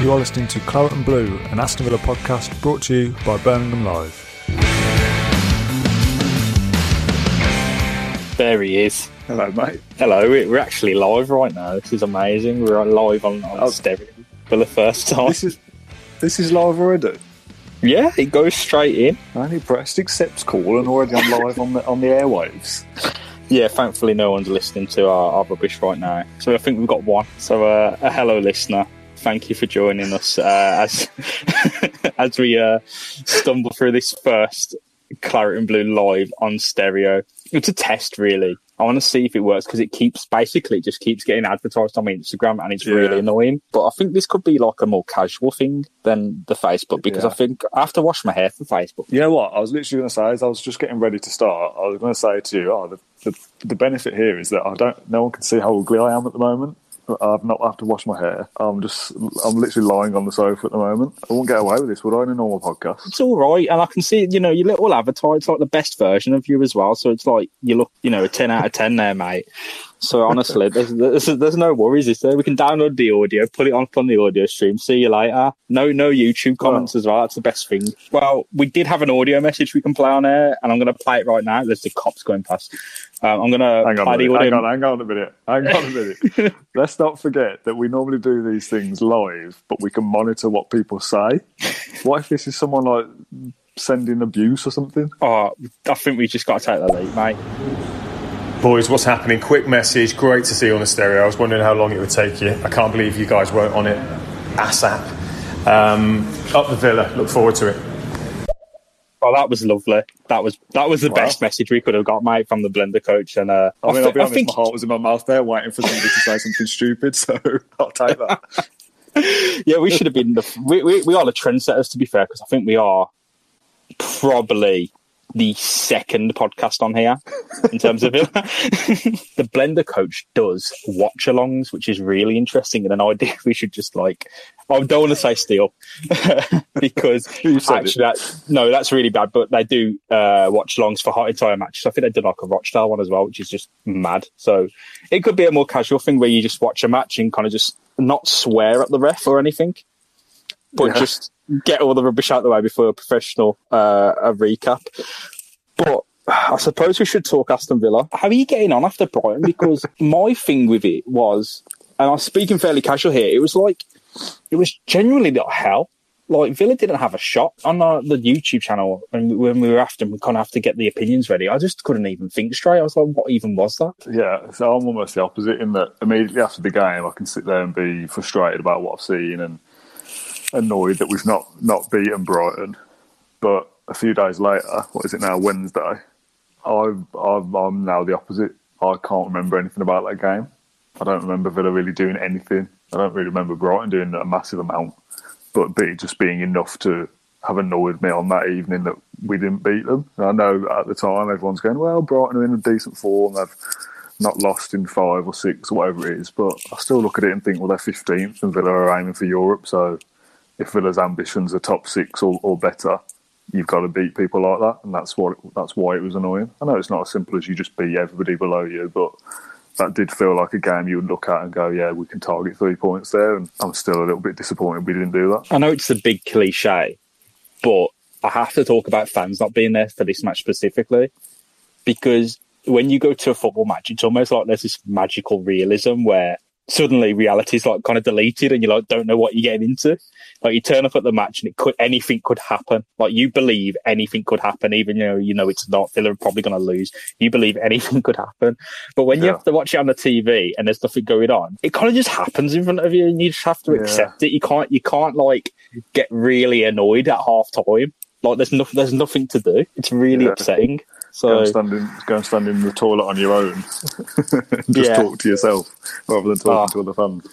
You are listening to Claret and Blue, an Aston Villa podcast brought to you by Birmingham Live. There he is. Hello, mate. Hello, we- we're actually live right now. This is amazing. We're live on, on Oh. stereo for the first time. This is this is live already. Yeah, it goes straight in. I only pressed Accepts call and already I'm live on the on the airwaves. Yeah, thankfully no one's listening to our, our rubbish right now. So I think we've got one. So uh, a hello, listener. Thank you for joining us uh, as as we uh, stumble through this first Claret and Blue live on stereo. It's a test, really. I want to see if it works because it keeps basically it just keeps getting advertised on my Instagram and it's Yeah. really annoying. But I think this could be like a more casual thing than the Facebook because Yeah. I think I have to wash my hair for Facebook. You know what? I was literally going to say as I was just getting ready to start. I was going to say to you, oh, the, the the benefit here is that I don't. No one can see how ugly I am at the moment. I've not have to wash my hair. I'm just. I'm literally lying on the sofa at the moment. I won't get away with this, would I? In a normal podcast. It's all right, and I can see you know your little avatar. It's like the best version of you as well. So it's like you look, you know, a ten out of ten there, mate. So honestly, there's, there's there's no worries, is there? We can download the audio, put it on from the audio stream. See you later. No no YouTube comments as well. That's the best thing. Well, we did have an audio message we can play on air, and I'm going to play it right now. There's the cops going past. Um, I'm going to Hang on, play the audio. hang on, hang on a minute. Hang on a minute. Let's not forget that we normally do these things live, but we can monitor what people say. What if this is someone like sending abuse or something? Oh, I think we just got to take the lead, mate. Boys, what's happening? Quick message. Great to see you on the stereo. I was wondering how long it would take you. I can't believe you guys weren't on it ASAP. Um, up the villa. Look forward to it. Oh, that was lovely. That was that was the Wow. best message we could have got, mate, from the Blender coach. And uh, I mean, I'll be honest, think my heart was in my mouth there, waiting for somebody to say something stupid. So I'll take that. yeah, we should have been the we, we, we are the trendsetters to be fair because I think we are probably the second podcast on here in terms of it. the Blender coach does watch alongs, which is really interesting and an idea we should just like. I don't want to say steal because You said it. actually that no, that's really bad. But they do uh, watch alongs for hot entire matches. I think they did like a Rochdale one as well, which is just mad. So it could be a more casual thing where you just watch a match and kind of just not swear at the ref or anything, but Yeah. just get all the rubbish out of the way before a professional uh, a recap. But I suppose we should talk Aston Villa. How are you getting on after Brighton? Because my thing with it was, and I'm speaking fairly casual here, it was like, it was genuinely not hell. Like Villa didn't have a shot on the YouTube channel, and when we were after, we kind of have to get the opinions ready. I just couldn't even think straight. I was like, "What even was that?" Yeah, so I'm almost the opposite in that immediately after the game, I can sit there and be frustrated about what I've seen and annoyed that we've not not beaten Brighton. But a few days later, what is it now? Wednesday. I've, I'm now the opposite. I can't remember anything about that game. I don't remember Villa really doing anything. I don't really remember Brighton doing a massive amount, but be just being enough to have annoyed me on that evening that we didn't beat them. And I know at the time everyone's going, well, Brighton are in a decent form. They've not lost in five or six or whatever it is. But I still look at it and think, well, they're 15th and Villa are aiming for Europe. So if Villa's ambitions are top six or, or better, you've got to beat people like that. And that's what that's why it was annoying. I know it's not as simple as you just beat everybody below you, but that did feel like a game you would look at and go, yeah, we can target three points there. And I'm still a little bit disappointed we didn't do that. I know it's a big cliche, but I have to talk about fans not being there for this match specifically because when you go to a football match, it's almost like there's this magical realism where suddenly reality is like kind of deleted and you like don't know what you're getting into. Like you turn up at the match and it could anything could happen. Like you believe anything could happen, even though you know it's not. Villa are probably going to lose. You believe anything could happen, but when you have to watch it on the TV and there's nothing going on, it kind of just happens in front of you, and you just have to Yeah. accept it. You can't you can't like get really annoyed at half time. Like there's nothing there's nothing to do. It's really Yeah. upsetting. Go So and, stand in, go and stand in the toilet on your own. Just Yeah. talk to yourself rather than talking Ah. to other fans.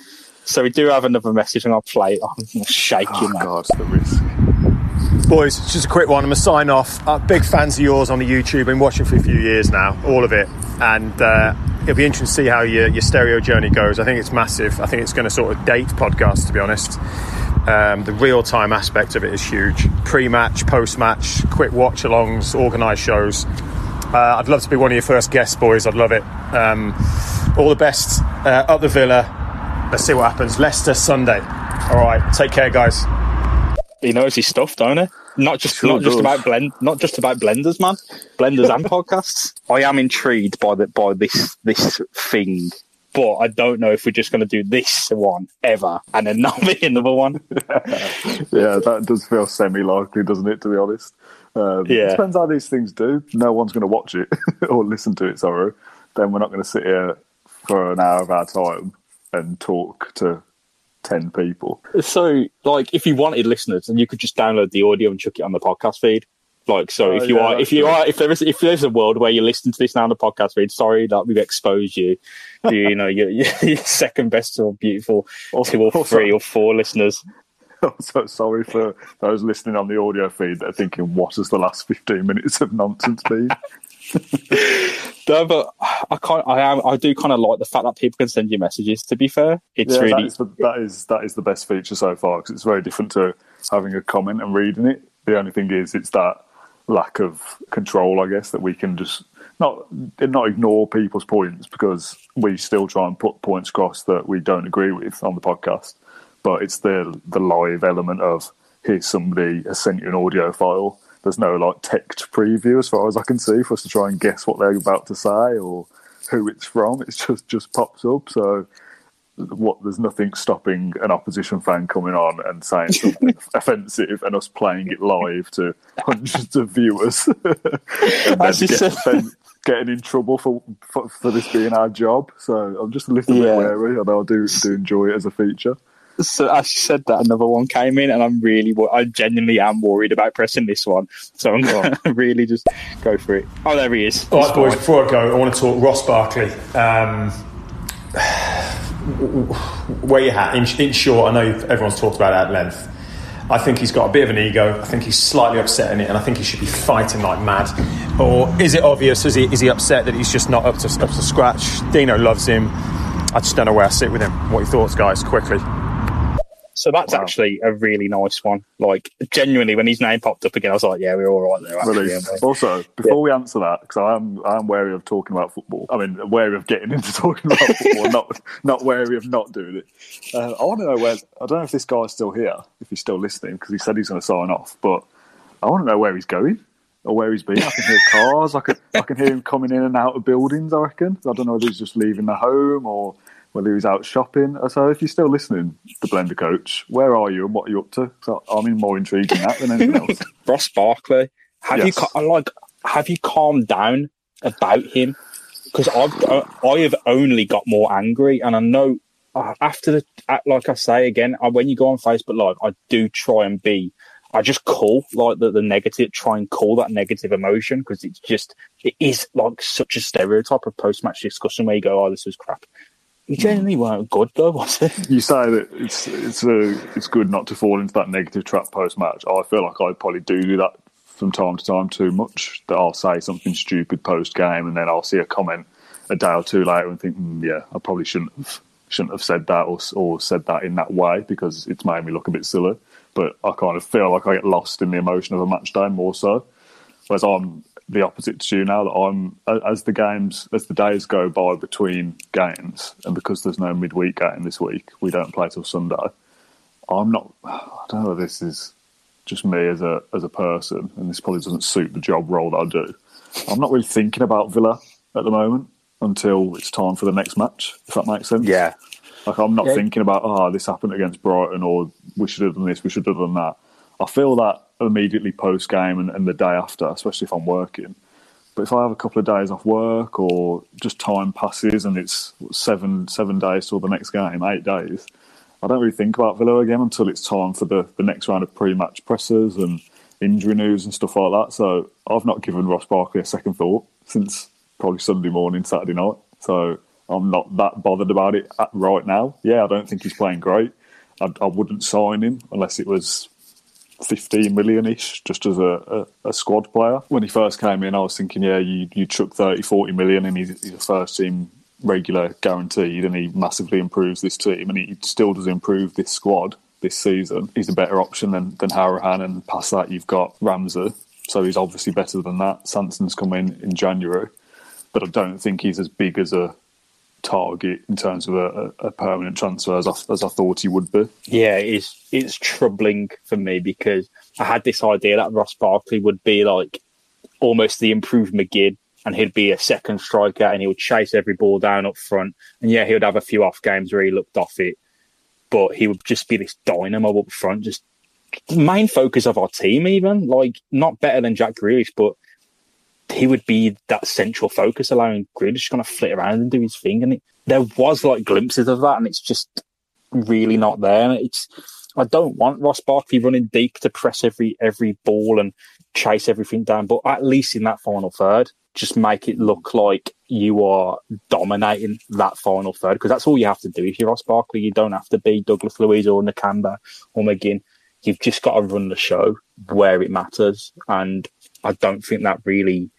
so we do have another message, and I'll play it. I'm gonna shake you, Oh, man. God, the risk. Boys, it's just a quick one. I'm going to sign off. Uh, big fans of yours on the YouTube. Been watching for a few years now, all of it. And uh, it'll be interesting to see how your, your stereo journey goes. I think it's massive. I think it's going to sort of date podcasts, to be honest. Um, the real time aspect of it is huge. Pre match, post match, quick watch alongs, organised shows. Uh, I'd love to be one of your first guests, boys. I'd love it. Um, all the best uh, up the Villa. Let's see what happens. Leicester Sunday. All right, take care, guys. He knows his stuff, don't he? Not just Sure not just about blend, not just about blenders, man. Blenders and podcasts. I am intrigued by the by this this thing, but I don't know if we're just going to do this one ever and then not be another one. yeah, that does feel semi likely, doesn't it, to be honest? Um, Yeah. It depends how these things do. No one's going to watch it or listen to it, sorry. Then we're not going to sit here for an hour of our time and talk to 10 people. So, like, if you wanted listeners, then you could just download the audio and chuck it on the podcast feed. Like, so Oh, if you yeah, are, if you true. are, if there is, if there's a world where you listen to this now on the podcast feed, sorry that we've exposed you. to, you know, your, your second best or beautiful two or Also- three or four listeners. I'm so sorry for those listening on the audio feed that are thinking, what has the last 15 minutes of nonsense been? No, but I can't. I am. I do kind of like the fact that people can send you messages. To be fair, it's yeah, really is, the, that is that is the best feature so far because it's very different to having a comment and reading it. The only thing is, it's that lack of control, I guess, that we can just not not ignore people's points because we still try and put points across that we don't agree with on the podcast. But it's the the live element of here's somebody has sent you an audio file. There's no like text preview as far as I can see for us to try and guess what they're about to say or who it's from. It's just just pops up. So what there's nothing stopping an opposition fan coming on and saying something offensive and us playing it live to hundreds of viewers and then, get- said. then getting in trouble for, for for this being our job. So I'm just a little Yeah. bit wary, although I do do enjoy it as a feature. So as you said that another one came in, and I'm really, I genuinely am worried about pressing this one. So I'm going to really just go for it. Oh, there he is. All right, boys, before I go, I want to talk Ross Barkley. Um, where you at? In, in short, I know everyone's talked about it at length. I think he's got a bit of an ego. I think he's slightly upset in it, and I think he should be fighting like mad. Or is it obvious? Is he, is he upset that he's just not up to, up to scratch? Dino loves him. I just don't know where I sit with him. What are your thoughts, guys? Quickly. So that's Wow. actually a really nice one. Like genuinely, when his name popped up again, I was like, "Yeah, we're all right there." Actually, Really. Also, before we answer that, because I am I am wary of talking about football. I mean, wary of getting into talking about football, not not wary of not doing it. Uh, I want to know where. I don't know if this guy's still here, if he's still listening, because he said he's going to sign off. But I want to know where he's going or where he's been. I can hear cars. I can I can hear him coming in and out of buildings. I reckon. I don't know if he's just leaving the home or whether he's out shopping. So if you're still listening, the Blender Coach, where are you and what are you up to? So I'm in more intrigued in that than anything else. Ross Barkley, have you Yes. ca- like have you calmed down about him? Because I've uh, I have only got more angry, and I know uh, after the uh, like I say again, uh, when you go on Facebook Live, I do try and be. I just call like the, the negative, try and call that negative emotion because it's just it is like such a stereotype of post match discussion where you go, "Oh, this was crap." He genuinely weren't good though, was it? you say that it's it's a, it's good not to fall into that negative trap post match. I feel like I probably do do that from time to time too much. That I'll say something stupid post game, and then I'll see a comment a day or two later and think, mm, yeah, I probably shouldn't have shouldn't have said that or or said that in that way because it's made me look a bit silly. But I kind of feel like I get lost in the emotion of a match day more so. Whereas I'm the opposite to you now that I'm as the games as the days go by between games, and because there's no midweek game this week, we don't play till Sunday. I'm not. I don't know. if This is just me as a as a person, and this probably doesn't suit the job role that I do. I'm not really thinking about Villa at the moment until it's time for the next match. If that makes sense. Yeah. Like I'm not Yeah. thinking about oh this happened against Brighton or we should have done this, we should have done that. I feel that immediately post game and, and the day after, especially if I'm working. But if I have a couple of days off work or just time passes and it's seven seven days till the next game, eight days, I don't really think about Villa again until it's time for the, the next round of pre match presses and injury news and stuff like that. So I've not given Ross Barkley a second thought since probably Sunday morning, Saturday night. So I'm not that bothered about it right now. Yeah, I don't think he's playing great. I, I wouldn't sign him unless it was 15 million ish just as a, a, a squad player. When he first came in, I was thinking, yeah, you, you chuck 30, 40 million and he's, he's a first team regular guaranteed and he massively improves this team and he still does improve this squad this season. He's a better option than, than Hourihane and past that you've got Ramsey. So he's obviously better than that. Sanson's come in in January. But I don't think he's as big as a target in terms of a, a permanent transfer as I, as I thought he would be. Yeah, it's it's troubling for me because I had this idea that Ross Barkley would be like almost the improved McGinn, and he'd be a second striker, and he would chase every ball down up front. And yeah, he would have a few off games where he looked off it, but he would just be this dynamo up front, just main focus of our team. Even like not better than Jack Grealish, but he would be that central focus, allowing Grealish to kind of flit around and do his thing. And it, there was like glimpses of that, and it's just really not there. And it's I don't want Ross Barkley running deep to press every every ball and chase everything down, but at least in that final third, just make it look like you are dominating that final third because that's all you have to do. If you're Ross Barkley, you don't have to be Douglas Luiz or Nakamba or McGinn. You've just got to run the show where it matters, and I don't think that really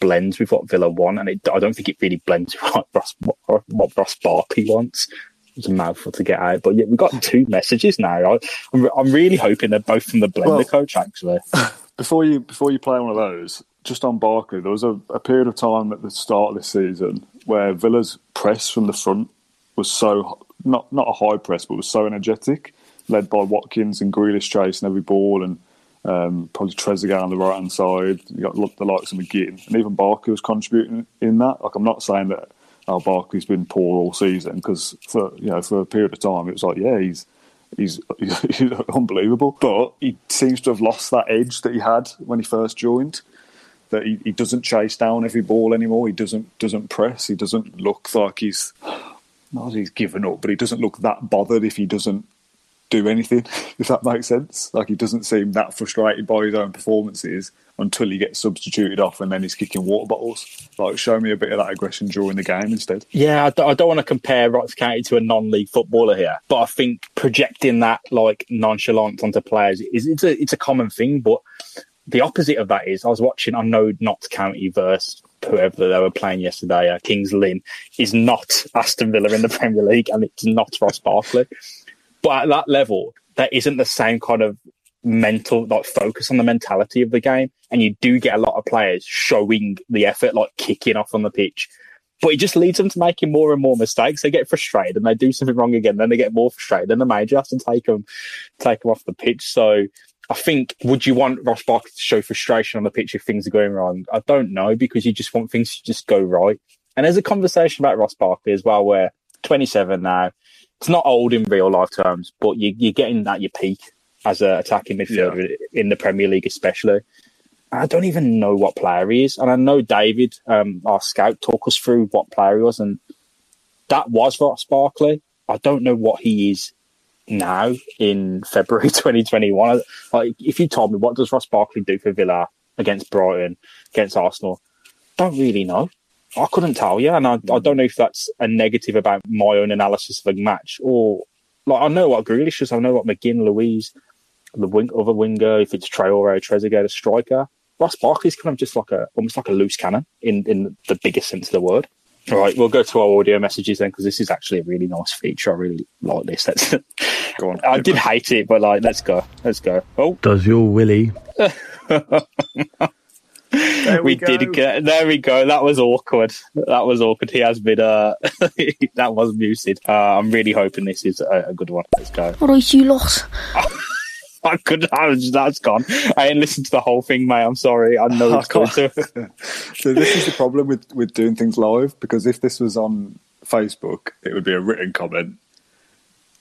blends with what Villa want, and it, I don't think it really blends with what Ross, what, what Ross Barkley wants. It's a mouthful to get out, but yeah, we've got two messages now. I, I'm, I'm really hoping they're both from the Blender Well- coach. Actually, Before you before you play one of those, just on Barkley, there was a, a period of time at the start of this season where Villa's press from the front was so not not a high press, but was so energetic, led by Watkins and Grealish chasing every ball, and um, probably Trezeguet on the right hand side. You got the likes of McGinn, and even Barkley was contributing in that. Like I'm not saying that oh, Barkley's been poor all season because for you know for a period of time it was like yeah he's he's, he's unbelievable. But he seems to have lost that edge that he had when he first joined. That he, he doesn't chase down every ball anymore. He doesn't doesn't press. He doesn't look like he's not he's given up, but he doesn't look that bothered if he doesn't do anything. If that makes sense, like he doesn't seem that frustrated by his own performances until he gets substituted off, and then he's kicking water bottles. Like, show me a bit of that aggression during the game instead. yeah, I don't, want to compare Rox County to a non-league footballer here, but I think projecting that like nonchalance onto players is it's a it's a common thing. But the opposite of that is I was watching. I know Notts County versus whoever they were playing yesterday, uh, Kings Lynn, is not Aston Villa in the Premier League, and it's not Ross Barkley. But at that level, there isn't the same kind of mental like focus on the mentality of the game, and you do get a lot of players showing the effort, like kicking off on the pitch. But it just leads them to making more and more mistakes. They get frustrated and they do something wrong again. Then they get more frustrated. Then the manager has to take them, take them off the pitch. So I think, would you want Ross Barkley to show frustration on the pitch if things are going wrong? I don't know because you just want things to just go right. And there's a conversation about Ross Barkley as well, where 27 now, it's not old in real life terms, but you, you're getting at your peak as a attacking midfielder in the Premier League, especially. I don't even know what player he is, and I know David, um, our scout, talk us through what player he was, and that was Ross Barkley. I don't know what he is now in February 2021. Like, if you told me what does Ross Barkley do for Villa against Brighton, against Arsenal, don't really know. I couldn't tell you, and I, I hmm. don't know if that's a negative about my own analysis of a match or like I know what Grealish is, I know what McGinn, Luiz, the wing, other winger, if it's Traore, Trezeguet, a striker. Ross Barkley's kind of just like a almost like a loose cannon in in the biggest sense of the word. All right, we'll go to our audio messages then because this is actually a really nice feature. I really like this. Let's, Go on. I did hate it, but like, let's go, let's go. Oh, Does your Willie? There we, go. did get there. We go. That was awkward. That was awkward. He has been. Uh, that was muted. Uh, I'm really hoping this is a, a good one. Let's go. Alright, you lot. I could. I was, that's gone. I didn't listen to the whole thing, mate. I'm sorry. I know it's going to. So this is the problem with with doing things live because if this was on Facebook, it would be a written comment,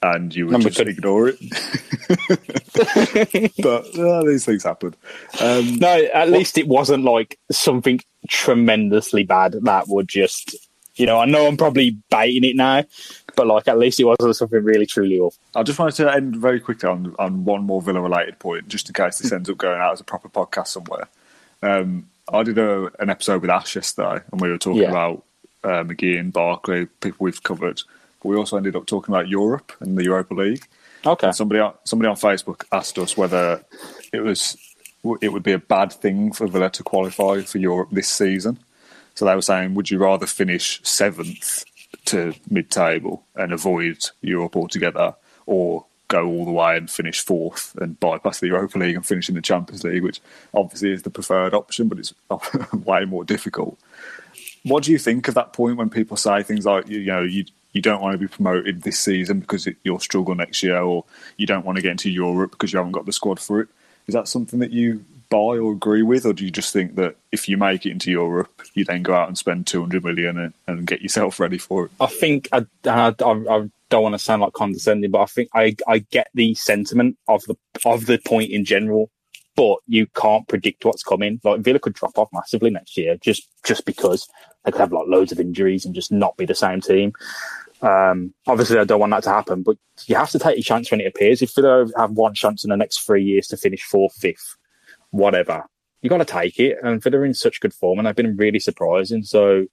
and you would And just could- ignore it. but uh, these things happen. Um, No, at least it wasn't like something tremendously bad that would just, you know, I know I'm probably baiting it now, but like at least it wasn't something really truly awful. I just wanted to end very quickly on, on one more Villa related point, just in case this ends up going out as a proper podcast somewhere. Um, I did a, an episode with Ash yesterday, and we were talking Yeah. about uh, McGee and Barkley, people we've covered. But we also ended up talking about Europe and the Europa League. Okay. Somebody on, somebody on Facebook asked us whether it was it would be a bad thing for Villa to qualify for Europe this season. So they were saying, would you rather finish seventh to mid-table and avoid Europe altogether, or go all the way and finish fourth and bypass the Europa League and finish in the Champions League, which obviously is the preferred option, but it's way more difficult. what do you think of that point when people say things like, you, know, you you don't want to be promoted this season because it, you'll struggle next year, or you don't want to get into Europe because you haven't got the squad for it? Is that something that you buy or agree with, or do you just think that if you make it into Europe, you then go out and spend two hundred million and, and, get yourself ready for it? I think I, I, I, don't want to sound like condescending, but I think I, I get the sentiment of the of the point in general. But you can't predict what's coming. Like Villa could drop off massively next year just just because they could have like loads of injuries and just not be the same team. Um, obviously, I don't want that to happen, but you have to take your chance when it appears. If Villa have one chance in the next three years to finish fourth, fifth, whatever, you got to take it. And Villa are in such good form, and they've been really surprising. So,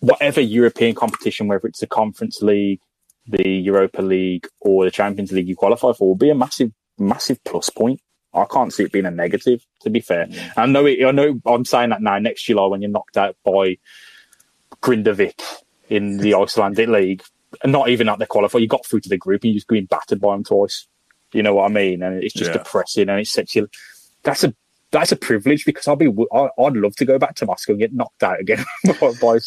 whatever European competition, whether it's the Conference League, the Europa League, or the Champions League you qualify for, will be a massive, massive plus point. I can't see it being a negative. To be fair, mm. I know. It, I know. I'm saying that now. Next July, when you're knocked out by Grindavik in the Icelandic league, not even at the qualifier. You got through to the group and you're just being battered by them twice. You know what I mean? And it's just yeah. depressing and it sets you. That's a that's a privilege because I'll be I, would love to go back to Moscow and get knocked out again by,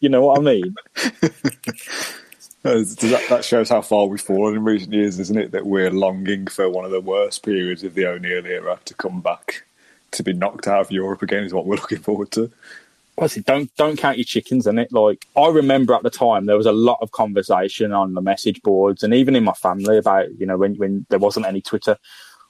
you know what I mean. that, that, shows how far we've fallen in recent years, isn't it? That we're longing for one of the worst periods of the O'Neill era to come back to be knocked out of Europe again is what we're looking forward to it? Don't don't count your chickens in it. Like I remember at the time, there was a lot of conversation on the message boards and even in my family about you know when when there wasn't any Twitter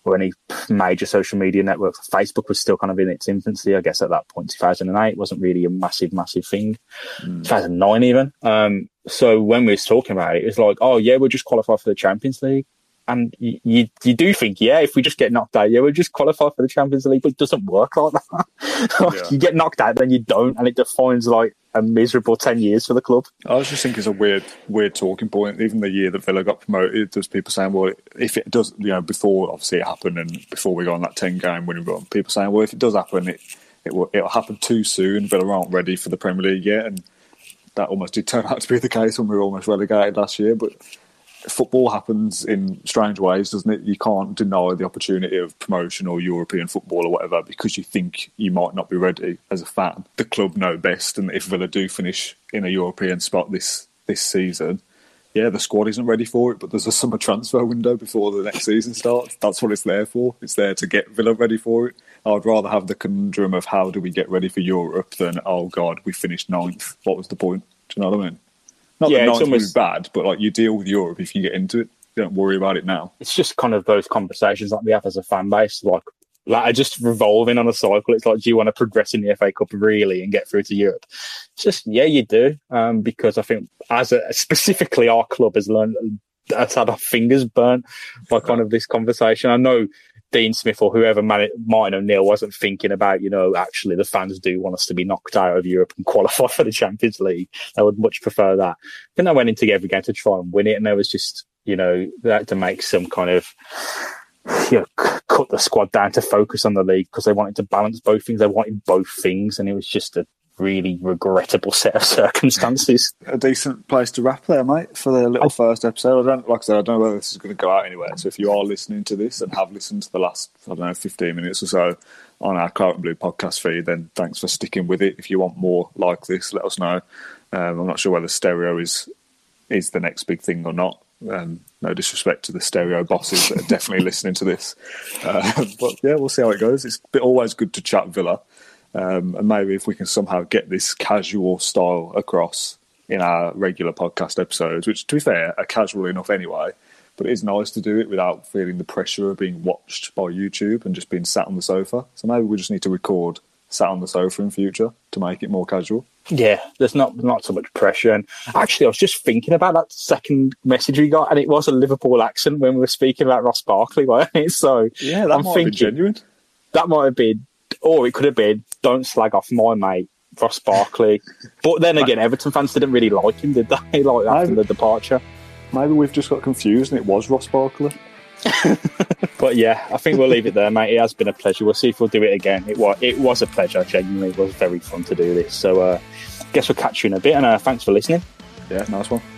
or any major social media networks. Facebook was still kind of in its infancy, I guess, at that point. 2008 wasn't really a massive, massive thing. Mm. 2009 even. Um, so when we was talking about it, it was like, oh yeah, we'll just qualify for the Champions League and you, you, you do think, yeah, if we just get knocked out, yeah, we'll just qualify for the Champions League, but it doesn't work like that. like, yeah. You get knocked out, then you don't, and it defines like a miserable ten years for the club. I just thinking it's a weird, weird talking point. Even the year that Villa got promoted, there's people saying, well, if it does, you know, before obviously it happened, and before we got on that ten game winning run, people saying, well, if it does happen, it it will it'll happen too soon. Villa aren't ready for the Premier League yet, and that almost did turn out to be the case when we were almost relegated last year, but football happens in strange ways, doesn't it? You can't deny the opportunity of promotion or European football or whatever because you think you might not be ready as a fan. The club know best, and if Villa do finish in a European spot this this season, yeah, the squad isn't ready for it, but there's a summer transfer window before the next season starts. That's what it's there for. It's there to get Villa ready for it. I'd rather have the conundrum of how do we get ready for Europe than oh god, we finished ninth. What was the point? Do you know what I mean? Not yeah, that it's almost bad, but like you deal with Europe if you get into it. You don't worry about it now. It's just kind of those conversations that we have as a fan base, like like just revolving on a cycle. It's like, do you want to progress in the FA Cup really and get through to Europe? It's just yeah, you do, um, because I think as a, specifically our club has learned that's had our fingers burnt by kind of this conversation. I know Dean Smith or whoever Martin O'Neill wasn't thinking about, you know, actually the fans do want us to be knocked out of Europe and qualify for the Champions League. I would much prefer that. Then they went into every game to try and win it, and there was just, you know, that to make some kind of, you know, cut the squad down to focus on the league because they wanted to balance both things. They wanted both things, and it was just a really regrettable set of circumstances. a decent place to wrap there, mate, for the little first episode. I don't, like I said, I don't know whether this is going to go out anywhere. So if you are listening to this and have listened to the last, I don't know, 15 minutes or so on our Claret and Blue podcast feed, then thanks for sticking with it. If you want more like this, let us know. Um, I'm not sure whether stereo is is the next big thing or not. Um, no disrespect to the stereo bosses that are definitely listening to this, uh, but yeah, we'll see how it goes. It's always good to chat Villa. Um, and maybe if we can somehow get this casual style across in our regular podcast episodes, which to be fair are casual enough anyway, but it is nice to do it without feeling the pressure of being watched by YouTube and just being sat on the sofa. So maybe we just need to record sat on the sofa in future to make it more casual. Yeah, there's not not so much pressure. And actually, I was just thinking about that second message we got, and it was a Liverpool accent when we were speaking about Ross Barkley, right? So yeah, that I'm might thinking, genuine. That might have been or it could have been don't slag off my mate Ross Barkley. but then again, Everton fans didn't really like him, did they? Like after the departure. Maybe we've just got confused and it was Ross Barkley. but yeah, I think we'll leave it there, mate. It has been a pleasure. We'll see if we'll do it again. It was it was a pleasure. Genuinely, it was very fun to do this. So, uh, guess we'll catch you in a bit. And uh, thanks for listening. Yeah, nice one.